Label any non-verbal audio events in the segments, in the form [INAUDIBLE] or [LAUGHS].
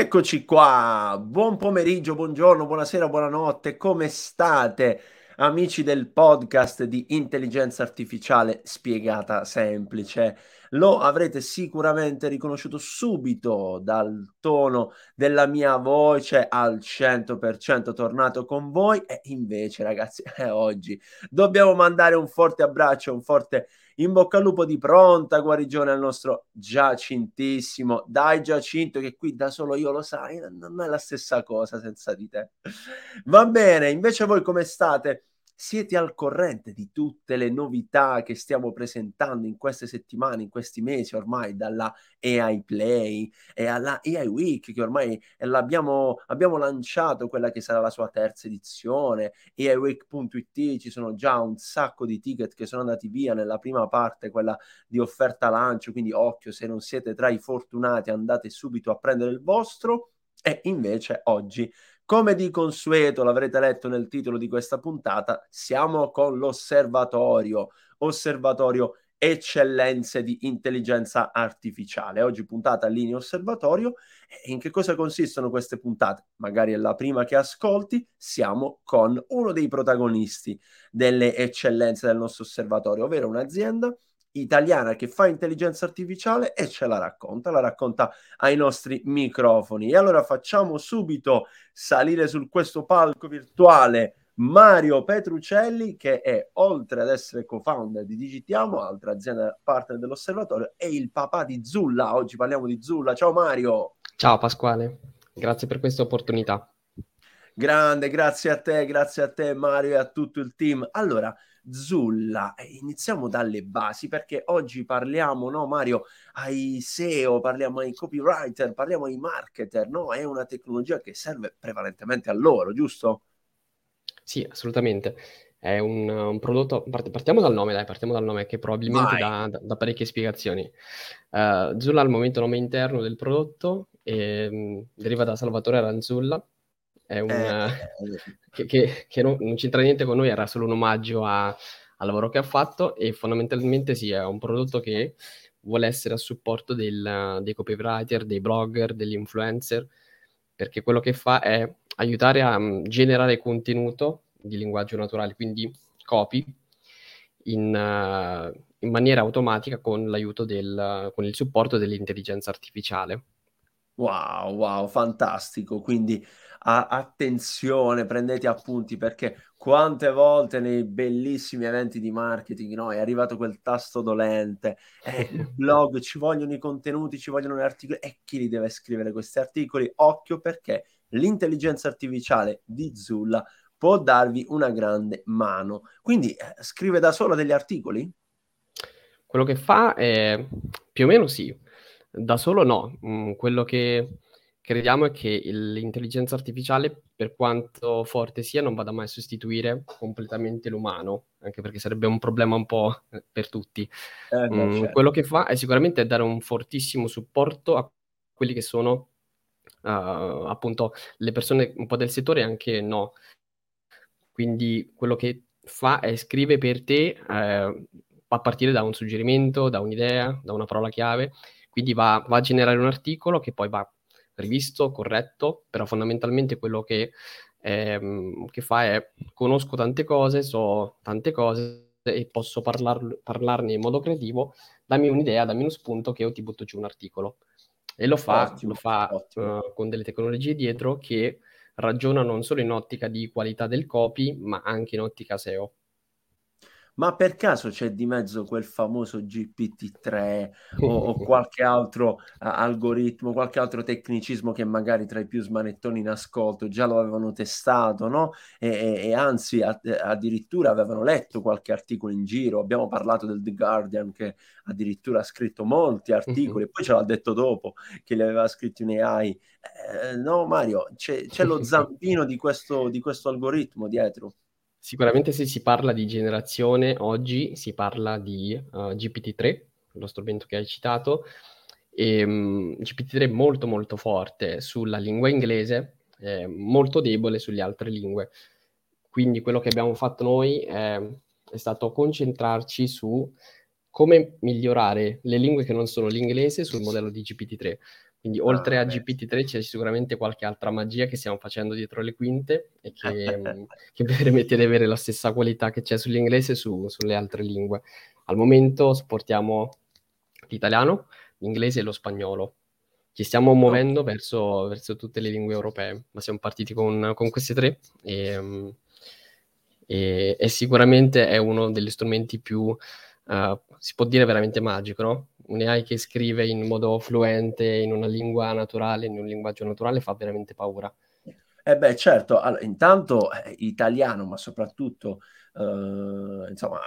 Eccoci qua, buon pomeriggio, buongiorno, buonasera, buonanotte, come state amici del podcast di intelligenza artificiale spiegata semplice? Lo avrete sicuramente riconosciuto subito dal tono della mia voce al 100% tornato con voi. E invece ragazzi eh, [LAUGHS] oggi dobbiamo mandare un forte abbraccio, un forte in bocca al lupo di pronta guarigione al nostro Giacintissimo. Dai Giacinto che qui da solo io lo sai, non è la stessa cosa senza di te. Va bene, invece voi come state? Siete al corrente di tutte le novità che stiamo presentando in queste settimane, in questi mesi ormai, dalla AI Play e alla AI Week, che ormai abbiamo lanciato quella che sarà la sua terza edizione. AIWeek.it ci sono già un sacco di ticket che sono andati via nella prima parte, quella di offerta lancio. Quindi, occhio, se non siete tra i fortunati, andate subito a prendere il vostro. E invece oggi come di consueto, l'avrete letto nel titolo di questa puntata, siamo con l'osservatorio, osservatorio eccellenze di intelligenza artificiale. Oggi puntata a linea osservatorio. In che cosa consistono queste puntate? Magari è la prima che ascolti. Siamo con uno dei protagonisti delle eccellenze del nostro osservatorio, ovvero un'azienda italiana che fa intelligenza artificiale e ce la racconta, la racconta ai nostri microfoni. E allora facciamo subito salire su questo palco virtuale Mario Petrucelli, che è oltre ad essere co-founder di Digitiamo, altra azienda partner dell'osservatorio, è il papà di Zulla. Oggi parliamo di Zulla. Ciao Mario. Ciao Pasquale, grazie per questa opportunità. Grande, grazie a te, grazie a te Mario e a tutto il team. Allora, Zulla. Iniziamo dalle basi perché oggi parliamo, no Mario, ai SEO, parliamo ai copywriter, parliamo ai marketer, no? È una tecnologia che serve prevalentemente a loro, giusto? Sì, assolutamente. È un, un prodotto, partiamo dal nome, dai, partiamo dal nome che probabilmente dà, da, parecchie spiegazioni. Uh, Zulla al momento nome interno del prodotto e, mh, deriva da Salvatore Aranzulla, un, eh, eh, che, che, che non, non, c'entra niente con noi, era solo un omaggio a, al lavoro che ha fatto e fondamentalmente sì, è un prodotto che vuole essere a supporto del, dei copywriter, dei blogger, degli influencer, perché quello che fa è aiutare a um, generare contenuto di linguaggio naturale, quindi copy, in, uh, in maniera automatica con l'aiuto del, con il supporto dell'intelligenza artificiale. Wow, wow, fantastico. Quindi a- attenzione, prendete appunti perché quante volte nei bellissimi eventi di marketing no, è arrivato quel tasto dolente, eh, [LAUGHS] il blog, ci vogliono i contenuti, ci vogliono gli articoli e chi li deve scrivere questi articoli? Occhio perché l'intelligenza artificiale di Zulla può darvi una grande mano. Quindi eh, scrive da sola degli articoli? Quello che fa è più o meno sì, da solo no. Mm, quello che crediamo è che l'intelligenza artificiale, per quanto forte sia, non vada mai a sostituire completamente l'umano, anche perché sarebbe un problema un po' per tutti. Eh, mm, certo. Quello che fa è sicuramente dare un fortissimo supporto a quelli che sono uh, appunto le persone un po' del settore e anche no. Quindi quello che fa è scrive per te eh, a partire da un suggerimento, da un'idea, da una parola chiave, quindi va, va a generare un articolo che poi va rivisto, corretto, però fondamentalmente quello che, ehm, che fa è conosco tante cose, so tante cose e posso parlar, parlarne in modo creativo, dammi un'idea, dammi uno spunto che io ti butto giù un articolo. E lo fa, ottimo, lo fa uh, con delle tecnologie dietro che ragionano non solo in ottica di qualità del copy, ma anche in ottica SEO. Ma per caso c'è di mezzo quel famoso GPT-3 o, o qualche altro uh, algoritmo, qualche altro tecnicismo che magari tra i più smanettoni in ascolto già lo avevano testato, no? E, e, e anzi a, addirittura avevano letto qualche articolo in giro. Abbiamo parlato del The Guardian che addirittura ha scritto molti articoli e poi ce l'ha detto dopo che li aveva scritti un AI. Eh, no Mario, c'è, c'è lo [LAUGHS] zampino di questo, di questo algoritmo dietro. Sicuramente se si parla di generazione, oggi si parla di uh, GPT-3, lo strumento che hai citato, e um, GPT-3 molto molto forte sulla lingua inglese, eh, molto debole sulle altre lingue. Quindi quello che abbiamo fatto noi è, è stato concentrarci su come migliorare le lingue che non sono l'inglese sul modello di GPT-3, Quindi oltre a GPT-3 c'è sicuramente qualche altra magia che stiamo facendo dietro le quinte e che, [LAUGHS] che permette di avere la stessa qualità che c'è sull'inglese e su, sulle altre lingue. Al momento supportiamo l'italiano, l'inglese e lo spagnolo. Ci stiamo muovendo verso, verso tutte le lingue europee, ma siamo partiti con, con queste tre e, e, e, sicuramente è uno degli strumenti più, uh, si può dire veramente magico, no? un'AI che scrive in modo fluente, in una lingua naturale, in un linguaggio naturale, fa veramente paura. Eh beh, certo, allora, intanto eh, italiano, ma soprattutto eh, insomma,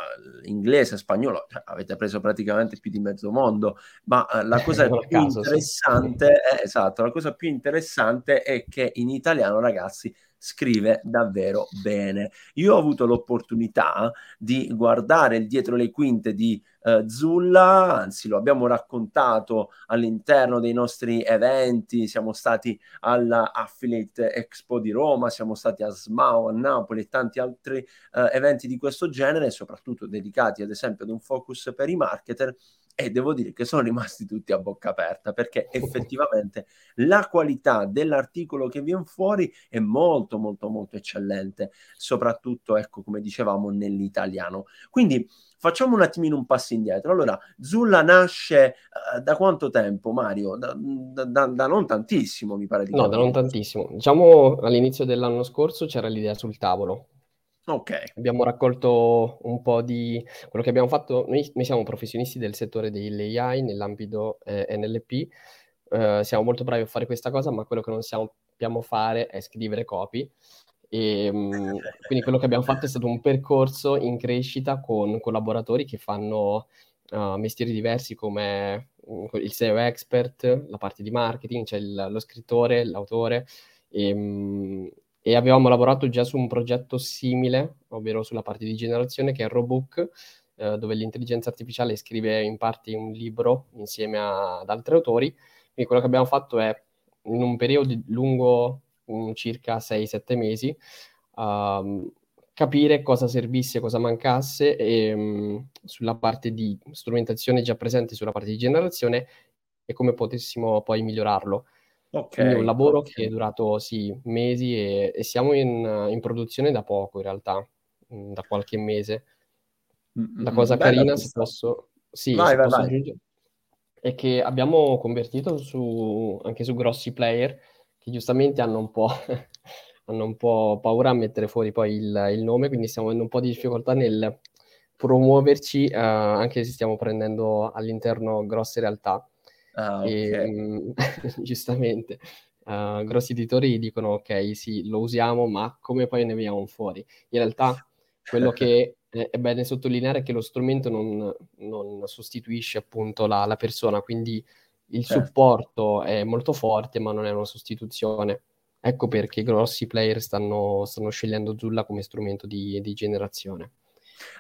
inglese, spagnolo, cioè, avete preso praticamente più di mezzo mondo, ma eh, la [LAUGHS] cosa più caso, interessante, sì. è, esatto, la cosa più interessante è che in italiano, ragazzi, scrive davvero bene. Io ho avuto l'opportunità di guardare il dietro le quinte di uh, Zulla, anzi lo abbiamo raccontato all'interno dei nostri eventi, siamo stati alla Affiliate Expo di Roma, siamo stati a SMAO a Napoli e tanti altri uh, eventi di questo genere, soprattutto dedicati ad esempio ad un focus per i marketer e devo dire che sono rimasti tutti a bocca aperta perché [LAUGHS] effettivamente la qualità dell'articolo che viene fuori è molto molto molto eccellente soprattutto ecco come dicevamo nell'italiano. Quindi facciamo un attimino un passo indietro. Allora Zulla nasce uh, da quanto tempo Mario? Da, da, da, non tantissimo mi pare di no da non tantissimo. Diciamo all'inizio dell'anno scorso c'era l'idea sul tavolo Ok. Abbiamo raccolto un po' di quello che abbiamo fatto. Noi, noi siamo professionisti del settore dell'AI nell'ambito eh, NLP. Eh, siamo molto bravi a fare questa cosa, ma quello che non sappiamo fare è scrivere copy. E, ehm, [LAUGHS] quindi quello che abbiamo fatto è stato un percorso in crescita con collaboratori che fanno uh, mestieri diversi come uh, il SEO expert, la parte di marketing, c'è cioè lo scrittore, l'autore. E, um, e avevamo lavorato già su un progetto simile, ovvero sulla parte di generazione, che è Robook, eh, dove l'intelligenza artificiale scrive in parte un libro insieme a, ad altri autori. Quindi quello che abbiamo fatto è, in un periodo lungo um, circa 6-7 mesi, um, capire cosa servisse, cosa mancasse e, um, sulla parte di strumentazione già presente sulla parte di generazione e come potessimo poi migliorarlo. Okay, Quindi un lavoro okay. che è durato sì, mesi e, e siamo in, in, produzione da poco in realtà, mm, da qualche mese. Mm-hmm. La cosa Bella carina, se posso, sì, vai, se vai, posso vai. è che abbiamo convertito su, anche su grossi player che giustamente hanno un po', [LAUGHS] hanno un po' paura a mettere fuori poi il, il, nome, quindi stiamo avendo un po' di difficoltà nel promuoverci, uh, anche se stiamo prendendo all'interno grosse realtà. Ah, okay. e, mm, [LAUGHS] giustamente, uh, grossi editori dicono ok, sì, lo usiamo, ma come poi ne veniamo fuori? In realtà quello che è bene sottolineare è che lo strumento non, non sostituisce appunto la, la, persona, quindi il certo. supporto è molto forte, ma non è una sostituzione. Ecco perché grossi player stanno, stanno scegliendo Zulla come strumento di, di generazione.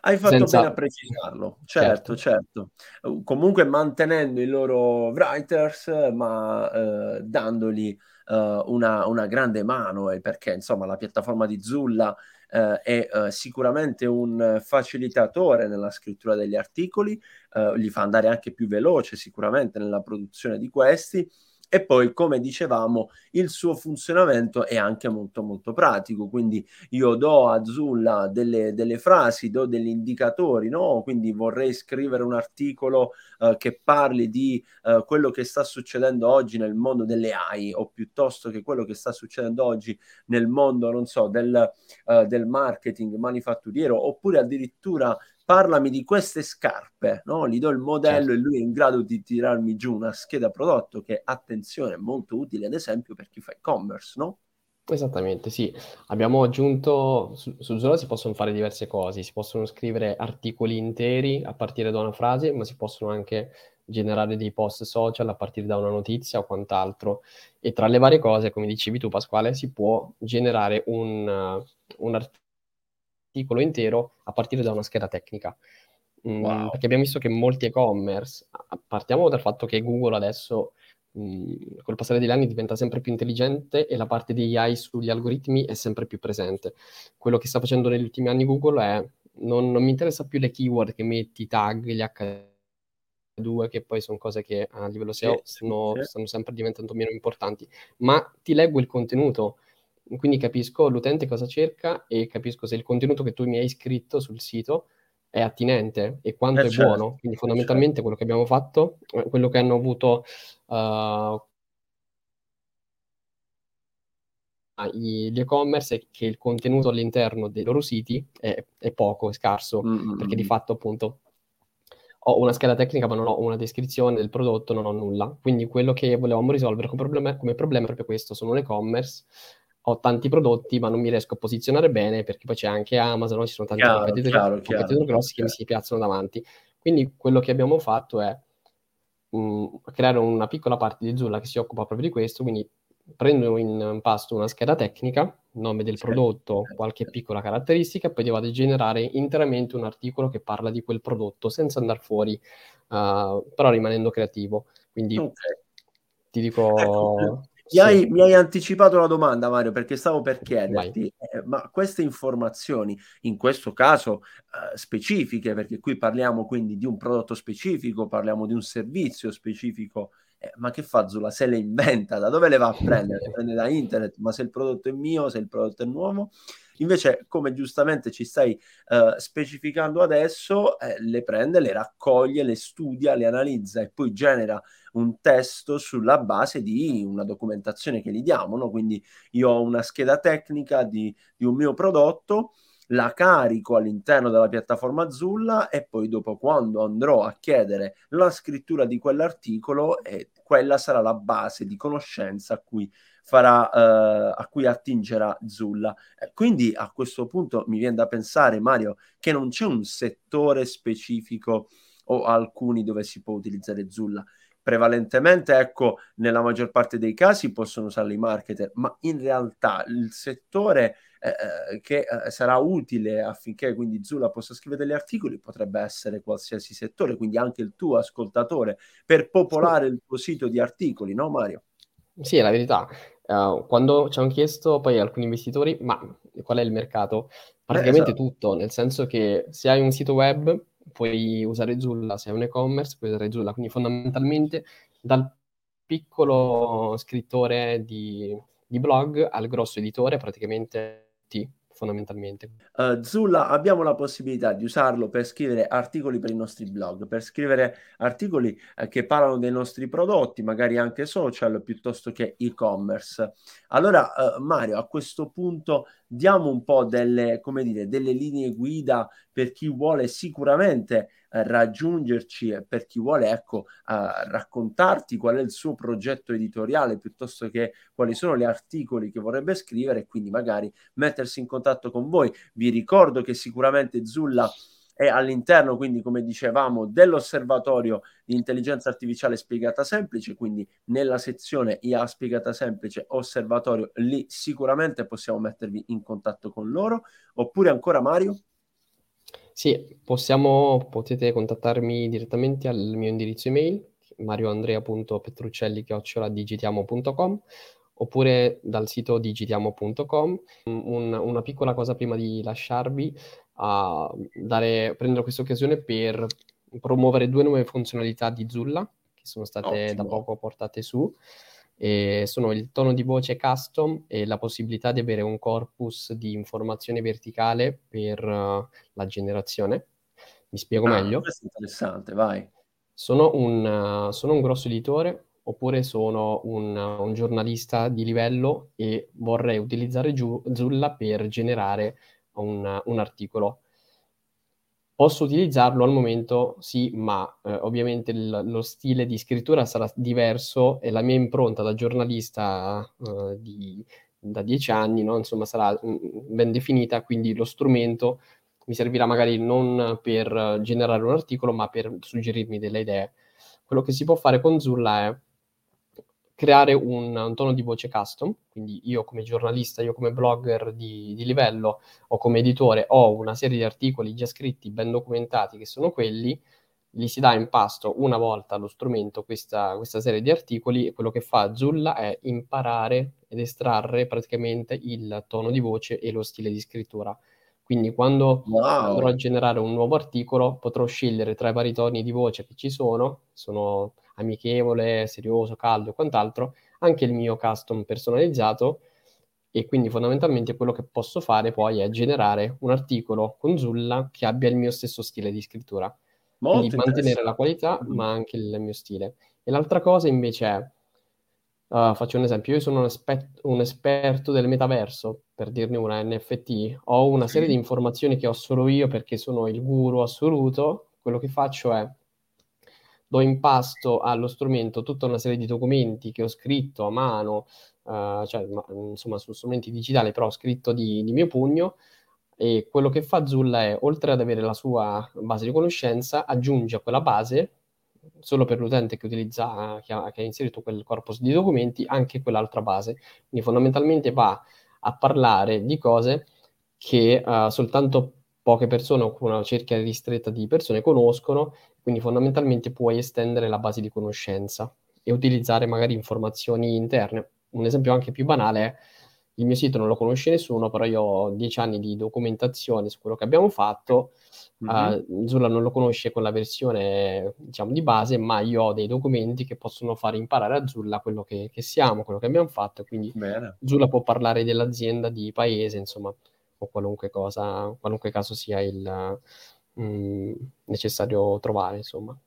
Hai fatto Senza... bene a precisarlo, certo, certo, certo. Comunque mantenendo i loro writers, ma eh, dandogli eh, una, una, grande mano, eh, perché insomma la piattaforma di Zulla eh, è eh, sicuramente un facilitatore nella scrittura degli articoli, eh, li fa andare anche più veloce sicuramente nella produzione di questi e poi, come dicevamo, il suo funzionamento è anche molto molto pratico, quindi io do a Zulla delle, delle frasi, do degli indicatori, no? Quindi vorrei scrivere un articolo uh, che parli di uh, quello che sta succedendo oggi nel mondo delle AI o piuttosto che quello che sta succedendo oggi nel mondo, non so, del, uh, del marketing manifatturiero oppure addirittura parlami di queste scarpe, no? gli do il modello certo. e lui è in grado di tirarmi giù una scheda prodotto che, attenzione, è molto utile ad esempio per chi fa e-commerce, no? Esattamente, sì. Abbiamo aggiunto, su, su Zola si possono fare diverse cose, si possono scrivere articoli interi a partire da una frase, ma si possono anche generare dei post social a partire da una notizia o quant'altro. E tra le varie cose, come dicevi tu Pasquale, si può generare un, un articolo articolo intero a partire da una scheda tecnica. Mm, wow. Perché abbiamo visto che molti e-commerce, partiamo dal fatto che Google adesso mm, col passare degli anni diventa sempre più intelligente e la parte di AI sugli algoritmi è sempre più presente. Quello che sta facendo negli ultimi anni Google è non, non mi interessa più le keyword che metti, tag, gli due, che poi sono cose che a livello SEO sì, sono, sì. stanno sempre diventando meno importanti, ma ti leggo il contenuto, quindi capisco l'utente cosa cerca e capisco se il contenuto che tu mi hai scritto sul sito è attinente e quanto eh, è certo, buono. Quindi fondamentalmente certo. quello che abbiamo fatto, eh, quello che hanno avuto uh, gli e-commerce è che il contenuto all'interno dei loro siti è, è poco, è scarso, mm-hmm. perché di fatto appunto ho una scheda tecnica ma non ho una descrizione del prodotto, non ho nulla. Quindi quello che volevamo risolvere come problema, come problema è proprio questo, sono un e-commerce, ho tanti prodotti ma non mi riesco a posizionare bene perché poi c'è anche Amazon, ci sono tanti chiaro, competitor, chiaro, competitor chiaro, grossi che mi si piazzano davanti. Quindi quello che abbiamo fatto è mh, mm, creare una piccola parte di Zulla che si occupa proprio di questo, quindi prendo in pasto una scheda tecnica, nome del prodotto, qualche piccola caratteristica, poi devo generare interamente un articolo che parla di quel prodotto senza andare fuori, uh, però rimanendo creativo. Quindi okay. ti dico... Ecco, mi, hai, mi, hai, anticipato la domanda, Mario, perché stavo per chiederti, eh, ma queste informazioni, in questo caso eh, specifiche, perché qui parliamo quindi di un prodotto specifico, parliamo di un servizio specifico eh, ma che fa Zula? Se le inventa, da dove le va a [LAUGHS] prendere? Le prende da internet, ma se il prodotto è mio, se il prodotto è nuovo. Invece, come giustamente ci stai uh, specificando adesso, eh, le prende, le raccoglie, le studia, le analizza e poi genera un testo sulla base di una documentazione che gli diamo. No? Quindi io ho una scheda tecnica di, di un mio prodotto la carico all'interno della piattaforma Zulla e poi dopo quando andrò a chiedere la scrittura di quell'articolo, eh, quella sarà la base di conoscenza a cui farà eh, a cui attingerà Zulla. Eh, quindi a questo punto mi viene da pensare, Mario, che non c'è un settore specifico o alcuni dove si può utilizzare Zulla. Prevalentemente, ecco, nella maggior parte dei casi possono usarli i marketer, ma in realtà il settore eh, che eh, sarà utile affinché quindi Zula possa scrivere degli articoli, potrebbe essere qualsiasi settore, quindi anche il tuo ascoltatore, per popolare il tuo sito di articoli, no Mario? Sì, è la verità. Uh, quando ci hanno chiesto poi alcuni investitori, ma qual è il mercato? Praticamente eh, esatto. tutto, nel senso che se hai un sito web puoi usare Zulla, se hai un e-commerce puoi usare Zulla, quindi fondamentalmente dal piccolo scrittore di, di blog al grosso editore praticamente tutti fondamentalmente. Uh, Zulla, abbiamo la possibilità di usarlo per scrivere articoli per i nostri blog, per scrivere articoli uh, che parlano dei nostri prodotti, magari anche social piuttosto che e-commerce. Allora, uh, Mario, a questo punto diamo un po' delle, come dire, delle linee guida per chi vuole sicuramente eh, raggiungerci per chi vuole ecco, eh, raccontarti qual è il suo progetto editoriale piuttosto che quali sono gli articoli che vorrebbe scrivere e quindi magari mettersi in contatto con voi. Vi ricordo che sicuramente Zulla è all'interno, quindi come dicevamo, dell'osservatorio di intelligenza artificiale spiegata semplice, quindi nella sezione IA spiegata semplice osservatorio, lì sicuramente possiamo mettervi in contatto con loro, oppure ancora Mario? Sì, possiamo, potete contattarmi direttamente al mio indirizzo email, marioandrea.petruccelli.digitiamo.com oppure dal sito digitiamo.com. Un, una piccola cosa prima di lasciarvi, a dare, prendere questa occasione per promuovere due nuove funzionalità di Zulla che sono state Ottimo. da poco portate su. E sono il tono di voce custom e la possibilità di avere un corpus di informazione verticale per uh, la generazione. Mi spiego ah, meglio. Questo è interessante, vai. Sono un, uh, sono un grosso editore oppure sono un, uh, un, giornalista di livello e vorrei utilizzare Zulla per generare un, un articolo Posso utilizzarlo al momento? Sì, ma eh, ovviamente il, lo stile di scrittura sarà diverso e la mia impronta da giornalista eh, di, da dieci anni, no? insomma, sarà mh, mm, ben definita, quindi lo strumento mi servirà magari non per generare un articolo, ma per suggerirmi delle idee. Quello che si può fare con Zulla è creare un, un, tono di voce custom, quindi io come giornalista, io come blogger di, di, livello o come editore ho una serie di articoli già scritti, ben documentati, che sono quelli, gli si dà in pasto una volta allo strumento questa, questa serie di articoli e quello che fa Zulla è imparare ed estrarre praticamente il tono di voce e lo stile di scrittura. Quindi quando wow. andrò a generare un nuovo articolo potrò scegliere tra i vari toni di voce che ci sono, sono amichevole, serioso, caldo e quant'altro, anche il mio custom personalizzato e quindi fondamentalmente quello che posso fare poi è generare un articolo con Zulla che abbia il mio stesso stile di scrittura. Molto quindi mantenere la qualità mm-hmm. ma anche il mio stile. E l'altra cosa invece è Uh, faccio un esempio, io sono un, espe- un, esperto del metaverso, per dirne una NFT, ho una serie di informazioni che ho solo io perché sono il guru assoluto, quello che faccio è do in pasto allo strumento tutta una serie di documenti che ho scritto a mano, uh, cioè ma, insomma su strumenti digitali, però ho scritto di, di mio pugno, e quello che fa Zulla è, oltre ad avere la sua base di conoscenza, aggiunge a quella base solo per l'utente che utilizza, che ha, che ha inserito quel corpus di documenti, anche quell'altra base. Quindi fondamentalmente va a parlare di cose che uh, soltanto poche persone o una cerchia ristretta di persone conoscono, quindi fondamentalmente puoi estendere la base di conoscenza e utilizzare magari informazioni interne. Un esempio anche più banale è il mio sito non lo conosce nessuno, però io ho dieci anni di documentazione su quello che abbiamo fatto. Mm-hmm. Uh, Zula non lo conosce con la versione diciamo di base, ma io ho dei documenti che possono fare imparare a Zulla quello che, che siamo, quello che abbiamo fatto. Quindi Bene. Zulla può parlare dell'azienda, di paese, insomma, o qualunque cosa, qualunque caso sia il mm, necessario trovare, insomma.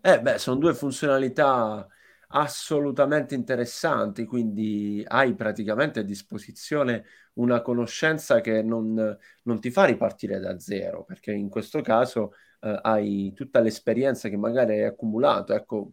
Eh, beh, sono due funzionalità assolutamente interessanti, quindi hai praticamente a disposizione una conoscenza che non, non ti fa ripartire da zero, perché in questo caso eh, hai tutta l'esperienza che magari hai accumulato. Ecco,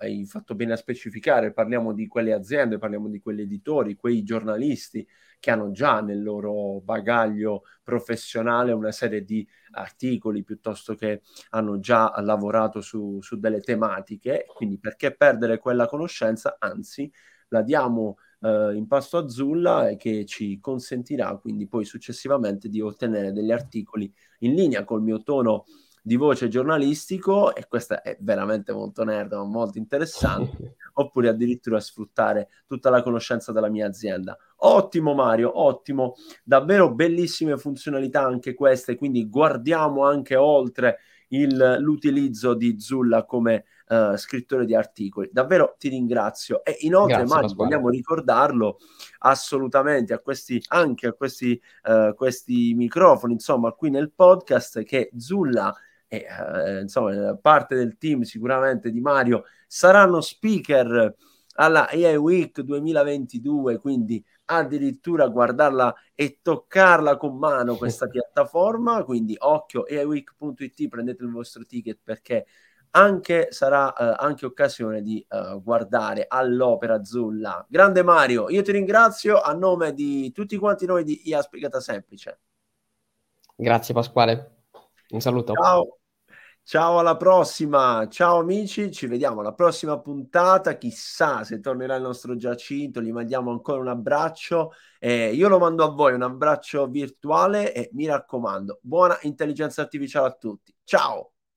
hai fatto bene a specificare, parliamo di quelle aziende, parliamo di quegli editori, quei giornalisti che hanno già nel loro bagaglio professionale una serie di articoli piuttosto che hanno già lavorato su, su delle tematiche, quindi perché perdere quella conoscenza? Anzi, la diamo eh, in pasto a Zulla e che ci consentirà quindi poi successivamente di ottenere degli articoli in linea col mio tono di voce giornalistico e questa è veramente molto nerd, ma molto interessante, [LAUGHS] oppure addirittura sfruttare tutta la conoscenza della mia azienda. Ottimo Mario, ottimo, davvero bellissime funzionalità anche queste, quindi guardiamo anche oltre il, l'utilizzo di Zulla come uh, scrittore di articoli. Davvero ti ringrazio. E inoltre, Grazie, Mario, vogliamo ricordarlo assolutamente a questi, anche a questi, uh, questi microfoni, insomma, qui nel podcast, che Zulla e eh, insomma parte del team sicuramente di Mario saranno speaker alla AI Week 2022 quindi addirittura guardarla e toccarla con mano questa [LAUGHS] piattaforma quindi occhio aiweek.it prendete il vostro ticket perché anche sarà eh, anche occasione di eh, guardare all'opera azzurra grande Mario io ti ringrazio a nome di tutti quanti noi di IA Spiegata Semplice grazie Pasquale un saluto. Ciao. Ciao alla prossima, ciao amici, ci vediamo alla prossima puntata, chissà se tornerà il nostro Giacinto, gli mandiamo ancora un abbraccio, eh, io lo mando a voi, un abbraccio virtuale. E mi raccomando, buona intelligenza artificiale a tutti, ciao!